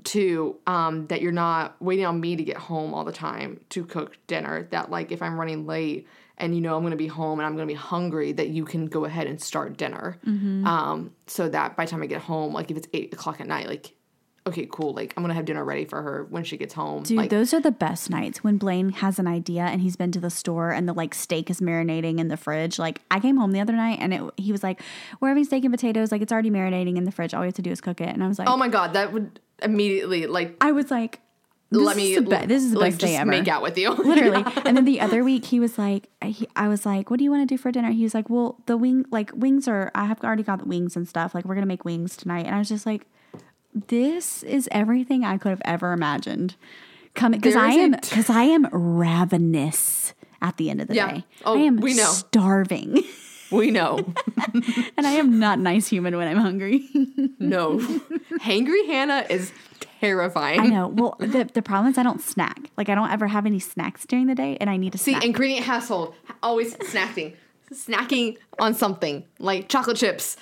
Two, um, that you're not waiting on me to get home all the time to cook dinner. That like if I'm running late and you know I'm gonna be home and I'm gonna be hungry, that you can go ahead and start dinner. Um, so that by the time I get home, like if it's eight o'clock at night, like okay, cool, like I'm gonna have dinner ready for her when she gets home. Dude, like those are the best nights when Blaine has an idea and he's been to the store and the like steak is marinating in the fridge. Like I came home the other night and it, he was like, "We're having steak and potatoes. Like it's already marinating in the fridge. All we have to do is cook it." And I was like, oh my god, that would immediately like I was like, this let me be- this is the like, best day just ever. make out with you. Literally. And then the other week he was like, he, I was like, what do you want to do for dinner? He was like, well, the wing, like wings are, I have already got the wings and stuff. Like we're to make wings tonight. And I was just like, this is everything I could have ever imagined. Coming, cause I am, cause I am ravenous at the end of the Yeah. day. Oh, I am we know. starving we know. and I am not nice human when I'm hungry. No. Hangry Hannah is terrifying. I know. Well, the, the problem is I don't snack. Like I don't ever have any snacks during the day and I need to See, snack. ingredient household, always snacking. Snacking on something like chocolate chips,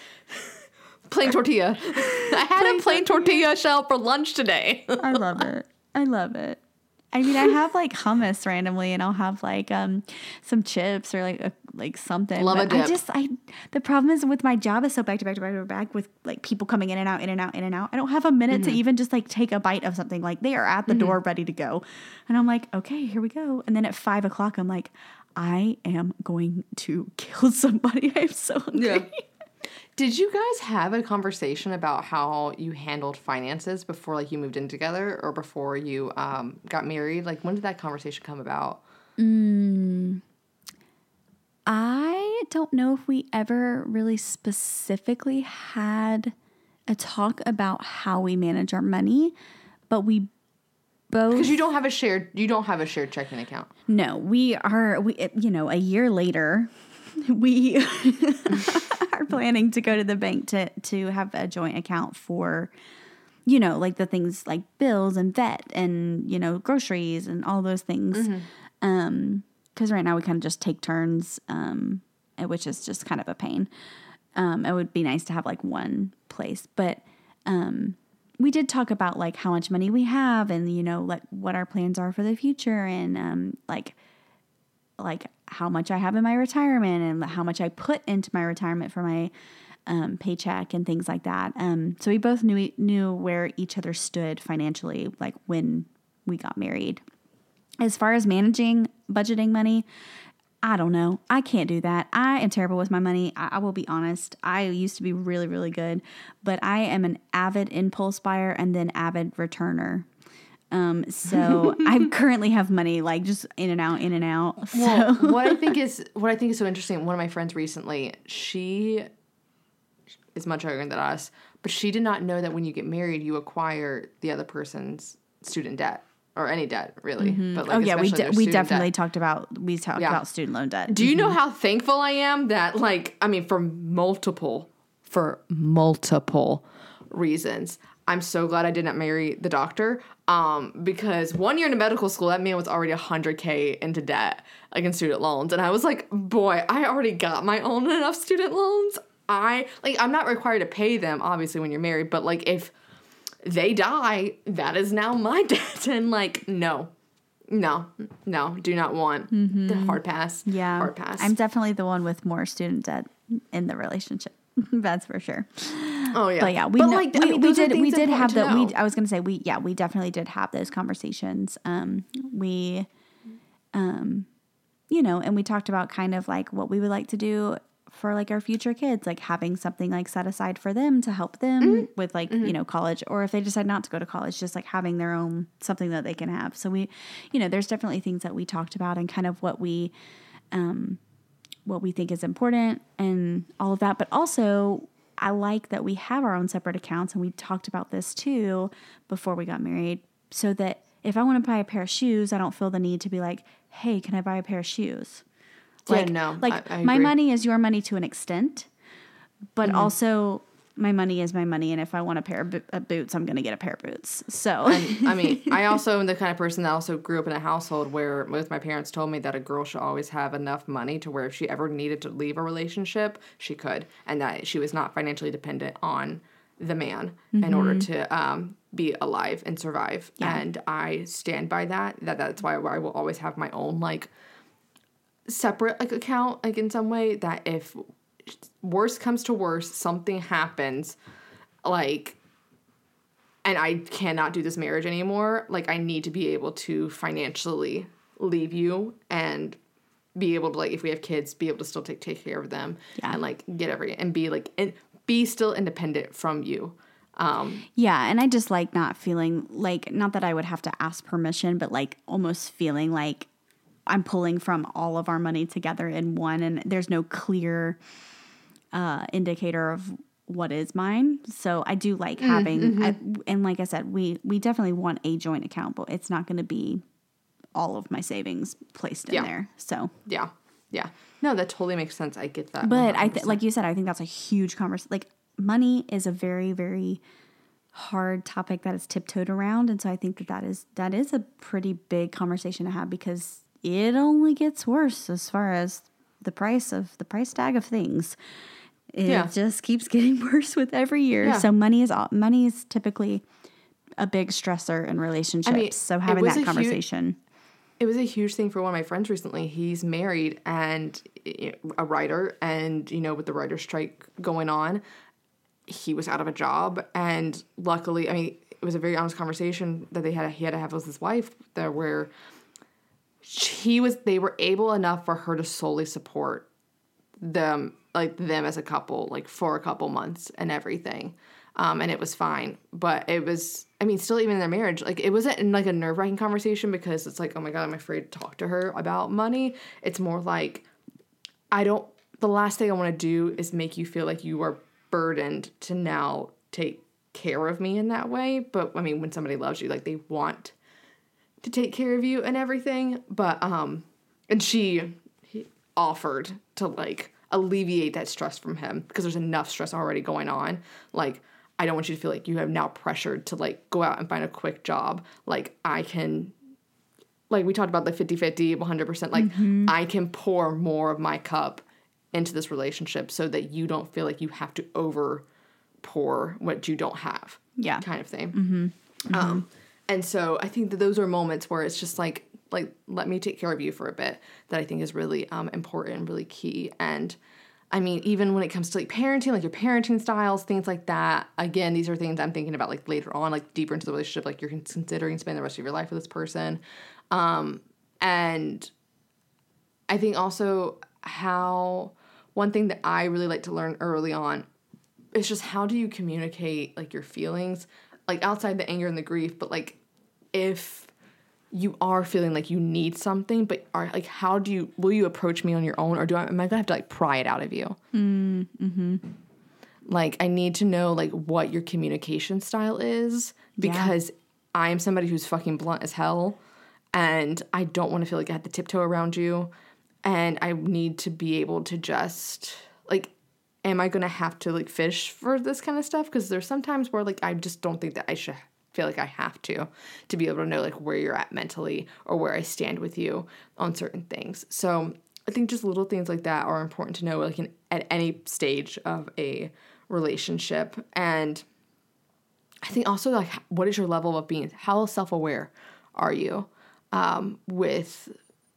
plain tortilla. I had a plain tortilla shell for lunch today. I love it. I love it. I mean, I have like hummus randomly, and I'll have like um some chips or like a, like something. Love a but I just I the problem is with my job is so back to back to back to back with like people coming in and out, in and out, in and out. I don't have a minute Mm-hmm. to even just like take a bite of something. Like they are at the door ready to go, and I'm like, okay, here we go. And then at five o'clock, I'm like, I am going to kill somebody. I'm so hungry. Did you guys have a conversation about how you handled finances before like you moved in together or before you um, got married? Like when did that conversation come about? I don't know if we ever really specifically had a talk about how we manage our money, but we both Because you don't have a shared you don't have a shared checking account. no, we are we you know, a year later we are planning to go to the bank to to have a joint account for you know, like the things like bills and vet and you know, groceries and all those things. Um cuz right now we kind of just take turns um which is just kind of a pain. Um it would be nice to have like one place, but um we did talk about like how much money we have and you know like what our plans are for the future and um like like how much I have in my retirement and how much I put into my retirement for my um, paycheck and things like that. Um, so we both knew knew where each other stood financially, like when we got married. As far as managing budgeting money, I don't know. I can't do that. I am terrible with my money. I, I will be honest. I used to be really, really good, but I am an avid impulse buyer and then avid returner. Um, so I currently have money like just in and out, in and out. So Well, what I think is what I think is so interesting. One of my friends recently, she is much younger than us, but she did not know that when you get married, you acquire the other person's student debt or any debt, really. But like, oh yeah, we de- we definitely debt. talked about we talked Yeah. about student loan debt. Do you know how thankful I am that, like, I mean, for multiple, for multiple reasons, I'm so glad I did not marry the doctor. Um, because one year into medical school, that man was already 100k into debt, like in student loans, and I was like, boy, I already got my own enough student loans. I like, I'm not required to pay them, obviously, when you're married, but like, if they die, that is now my debt, and like, no. No, no, do not want the hard pass. Yeah, hard pass. I'm definitely the one with more student debt in the relationship. That's for sure. Oh, yeah. but yeah, we But, know, like, I we, mean, we did we did have the we. I was gonna say we yeah we definitely did have those conversations. Um, we, um, you know, and we talked about kind of like what we would like to do for like our future kids, like having something like set aside for them to help them Mm-hmm. with like you know college, or if they decide not to go to college, just like having their own something that they can have. So we, you know, there's definitely things that we talked about and kind of what we um what we think is important and all of that. But also, I like that we have our own separate accounts, and we talked about this too before we got married, so that if I want to buy a pair of shoes, I don't feel the need to be like, "Hey, can I buy a pair of shoes?" Yeah, Like, no, like I- I my money is your money to an extent, but Mm-hmm. also my money is my money, and if I want a pair of, bo- of boots, I'm going to get a pair of boots. So, I mean, I also am the kind of person that also grew up in a household where both my parents told me that a girl should always have enough money to where if she ever needed to leave a relationship, she could, and that she was not financially dependent on the man in order to um, be alive and survive. Yeah. And I stand by that. That that's why I will always have my own like separate like account like in some way that if worst comes to worst something happens like and I cannot do this marriage anymore, like I need to be able to financially leave you and be able to like if we have kids, be able to still take take care of them Yeah. and like get every and be like and be still independent from you. Um Yeah, and I just like not feeling like not that I would have to ask permission, but like almost feeling like I'm pulling from all of our money together in one and there's no clear uh indicator of what is mine. So I do like having I, and like I said, we we definitely want a joint account, but it's not going to be all of my savings placed in Yeah. there. So yeah. Yeah. No, that totally makes sense. I get that. but I th- like you said, I think that's a huge conversation. Like money is a very very hard topic that is tiptoed around, and so I think that that is that is a pretty big conversation to have because it only gets worse as far as the price of the price tag of things. It Yeah. just keeps getting worse with every year. Yeah. So money is money is typically a big stressor in relationships. so having that a huge- conversation. It was a huge thing for one of my friends recently. He's married and you know, a writer, and you know, with the writer's strike going on, he was out of a job. And luckily, I mean, it was a very honest conversation that they had. He had to have with his wife there, where he was. They were able enough for her to solely support them, like them as a couple, like for a couple months and everything. Um, and it was fine, but it was. I mean, still even in their marriage, like it wasn't in like a nerve wracking conversation because it's like, oh my god, I'm afraid to talk to her about money. It's more like, I don't. The last thing I want to do is make you feel like you are burdened to now take care of me in that way. But I mean, when somebody loves you, like they want to take care of you and everything. But um, and she he offered to like alleviate that stress from him because there's enough stress already going on. Like I don't want you to feel like you have now pressured to like go out and find a quick job. Like I can like we talked about the 50-50 100% like i can pour more of my cup into this relationship so that you don't feel like you have to over pour what you don't have Yeah. kind of thing um and so i think that those are moments where it's just like like let me take care of you for a bit that i think is really um important really key and I mean, even when it comes to like parenting, like your parenting styles, things like that. Again, these are things I'm thinking about like later on, like deeper into the relationship, like you're considering spending the rest of your life with this person. Um, and I think also how one thing that I really like to learn early on is just how do you communicate like your feelings, like outside the anger and the grief, but like if you are feeling like you need something, but are like, how do you will you approach me on your own, or do I am I gonna have to like pry it out of you? Mm-hmm. Like I need to know like what your communication style is because I am somebody who's fucking blunt as hell, and I don't want to feel like I have to tiptoe around you, and I need to be able to just like. Am I gonna have to like fish for this kind of stuff? Because there's sometimes where like I just don't think that I should feel like I have to to be able to know like where you're at mentally or where I stand with you on certain things. So I think just little things like that are important to know like in, at any stage of a relationship and I think also like what is your level of being how self-aware are you um, with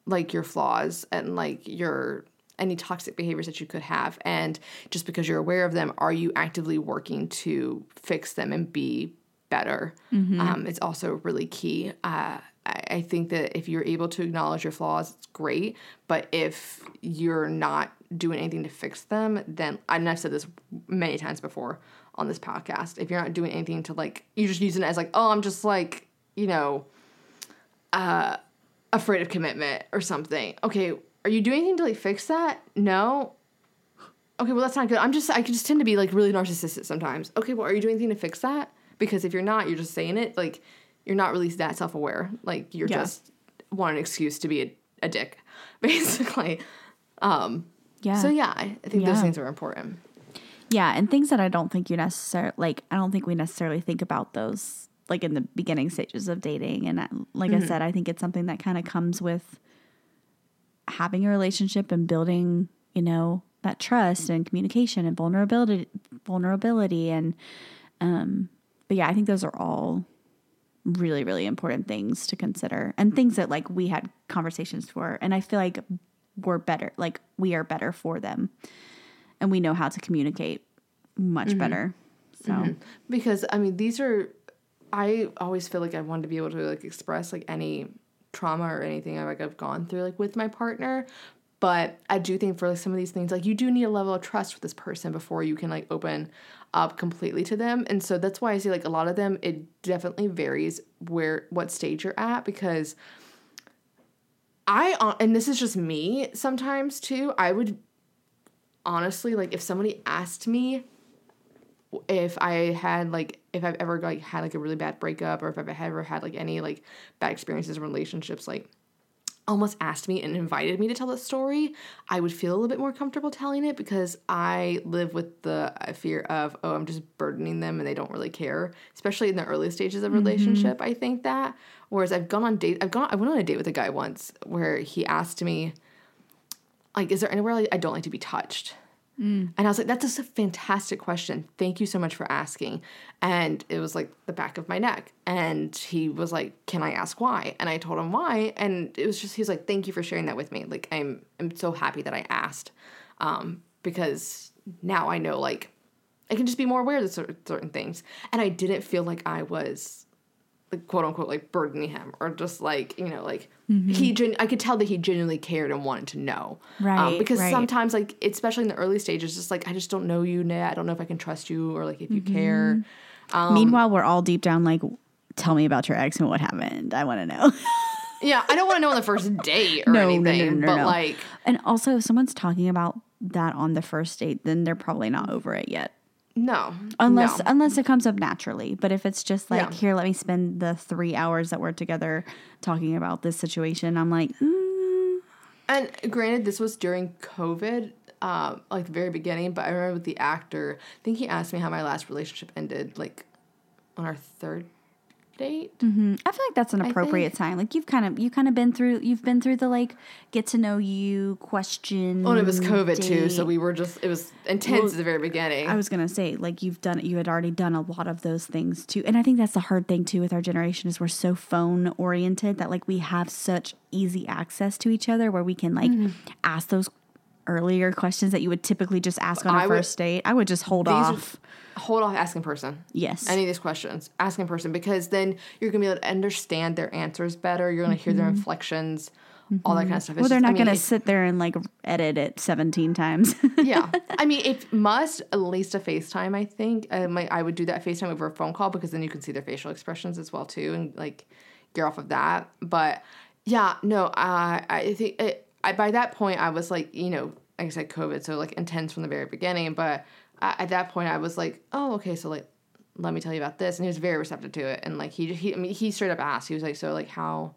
like your flaws and like your any toxic behaviors that you could have. And just because you're aware of them are you actively working to fix them and be better? Um, it's also really key. Uh, I, I think that if you're able to acknowledge your flaws it's great. But if you're not doing anything to fix them then and i've said this many times before on this podcast if you're not doing anything to like you're just using it as like oh i'm just like you know afraid of commitment or something. Okay, are you doing anything to like fix that? No. Okay, well that's not good. I'm just I can just tend to be like really narcissistic sometimes. Okay, well are you doing anything to fix that? Because if you're not, you're just saying it like you're not really that self aware. Like you're Yeah. just want an excuse to be a, a dick, basically. Um, Yeah. So yeah, I, I think those things are important. Yeah, and things that I don't think you necessarily like. I don't think we necessarily think about those like in the beginning stages of dating. And I, like I said, I think it's something that kind of comes with having a relationship and building, you know, that trust and communication and vulnerability, vulnerability, and um. But yeah, I think those are all really really important things to consider and things that like we had conversations for and i feel like we're better like we are better for them and we know how to communicate much better so because I mean these are I always feel like I wanted to be able to like express like any trauma or anything I've like I've gone through like with my partner but I do think for like some of these things like you do need a level of trust with this person before you can like open up completely to them and so that's why I see like a lot of them it definitely varies where what stage you're at because I uh, and this is just me sometimes too I would honestly like if somebody asked me if I had like if I've ever like had like a really bad breakup or if I've ever had like any like bad experiences in relationships like almost asked me and invited me to tell the story, I would feel a little bit more comfortable telling it because I live with the uh, fear of oh I'm just burdening them and they don't really care, especially in the early stages of relationship. I think that whereas I've gone on date I've gone I went on a date with a guy once where he asked me like is there anywhere I don't like to be touched? And I was like, that's a fantastic question. Thank you so much for asking. And it was like the back of my neck. And he was like, Can I ask why? And I told him why. And it was just, he was like, Thank you for sharing that with me. Like, I'm, I'm so happy that I asked. Um, because now I know, like, I can just be more aware of certain things. And I didn't feel like I was like quote unquote like burdening him or just like you know like he gen- I could tell that he genuinely cared and wanted to know. Um, Right, because right. sometimes like especially in the early stages just like I just don't know you Nat I don't know if I can trust you or like if you care. Um, meanwhile we're all deep down like tell me about your ex and what happened. I want to know. Yeah I don't want to know on the first date or No, no, no, anything no, but no. like and also if someone's talking about that on the first date then they're probably not over it yet no unless no. unless it comes up naturally but if it's just like Yeah. here let me spend the three hours that we're together talking about this situation i'm like mm, And granted, this was during COVID, um, like the very beginning. But I remember with the actor, I think he asked me how my last relationship ended, like on our third date. i feel like that's an appropriate time like you've kind of you kind of been through you've been through the like get to know you question Oh, and it was COVID too, so we were just it was intense Well, at the very beginning. I was gonna say, like you've done, you had already done a lot of those things too, and I think that's the hard thing too with our generation is we're so phone oriented that like we have such easy access to each other where we can like Mm-hmm. ask those earlier questions that you would typically just ask on a I would- first date. I would just hold These are- off. hold off asking person. Yes. Any of these questions, ask in person because then you're gonna be able to understand their answers better. You're gonna hear their inflections, all that kind of stuff. Mm-hmm. It's well, they're just- I not mean, gonna sit there and like edit it seventeen times. yeah. I mean, it must, at least a FaceTime, I think. I might I would do that FaceTime over a phone call because then you can see their facial expressions as well too and like gear off of that. But yeah, no, I I think it, I by that point I was like, you know, like I said COVID, so like intense from the very beginning, but I, at that point I was like, oh, okay, so like let me tell you about this and he was very receptive to it and like he he I mean he straight up asked. He was like, so like how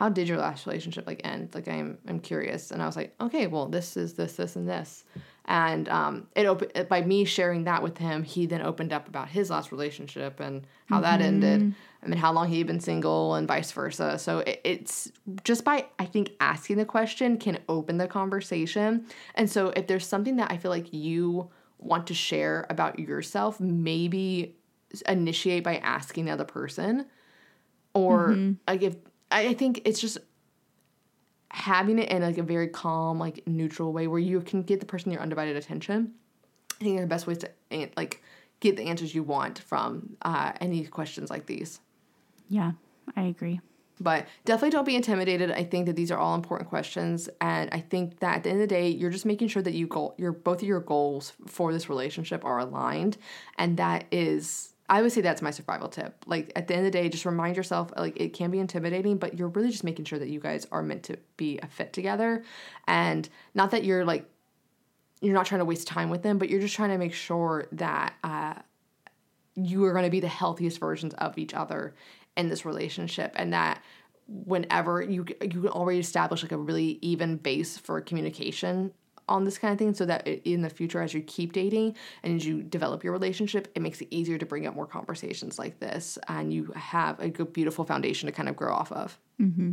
how did your last relationship like end? Like I'm I'm curious, and I was like, okay, well this is this this and this, and um, it opened by me sharing that with him. He then opened up about his last relationship and how that ended, and then how long he'd been single and vice versa. So it, it's just by I think asking the question can open the conversation, and so if there's something that I feel like you want to share about yourself, maybe initiate by asking the other person or like if I I think it's just having it in like a very calm, like neutral way where you can get the person your undivided attention. I think are the best ways to like get the answers you want from uh, any questions like these. Yeah, I agree. But definitely don't be intimidated. I think that these are all important questions, and I think that at the end of the day, you're just making sure that you goal, your both of your goals for this relationship are aligned, and that is I would say that's my survival tip. Like at the end of the day, just remind yourself like it can be intimidating, but you're really just making sure that you guys are meant to be a fit together. And not that you're like you're not trying to waste time with them, but you're just trying to make sure that uh, you are going to be the healthiest versions of each other in this relationship, and that whenever you you can already establish like a really even base for communication on this kind of thing so that in the future as you keep dating and as you develop your relationship it makes it easier to bring up more conversations like this and you have a good beautiful foundation to kind of grow off of mm-hmm.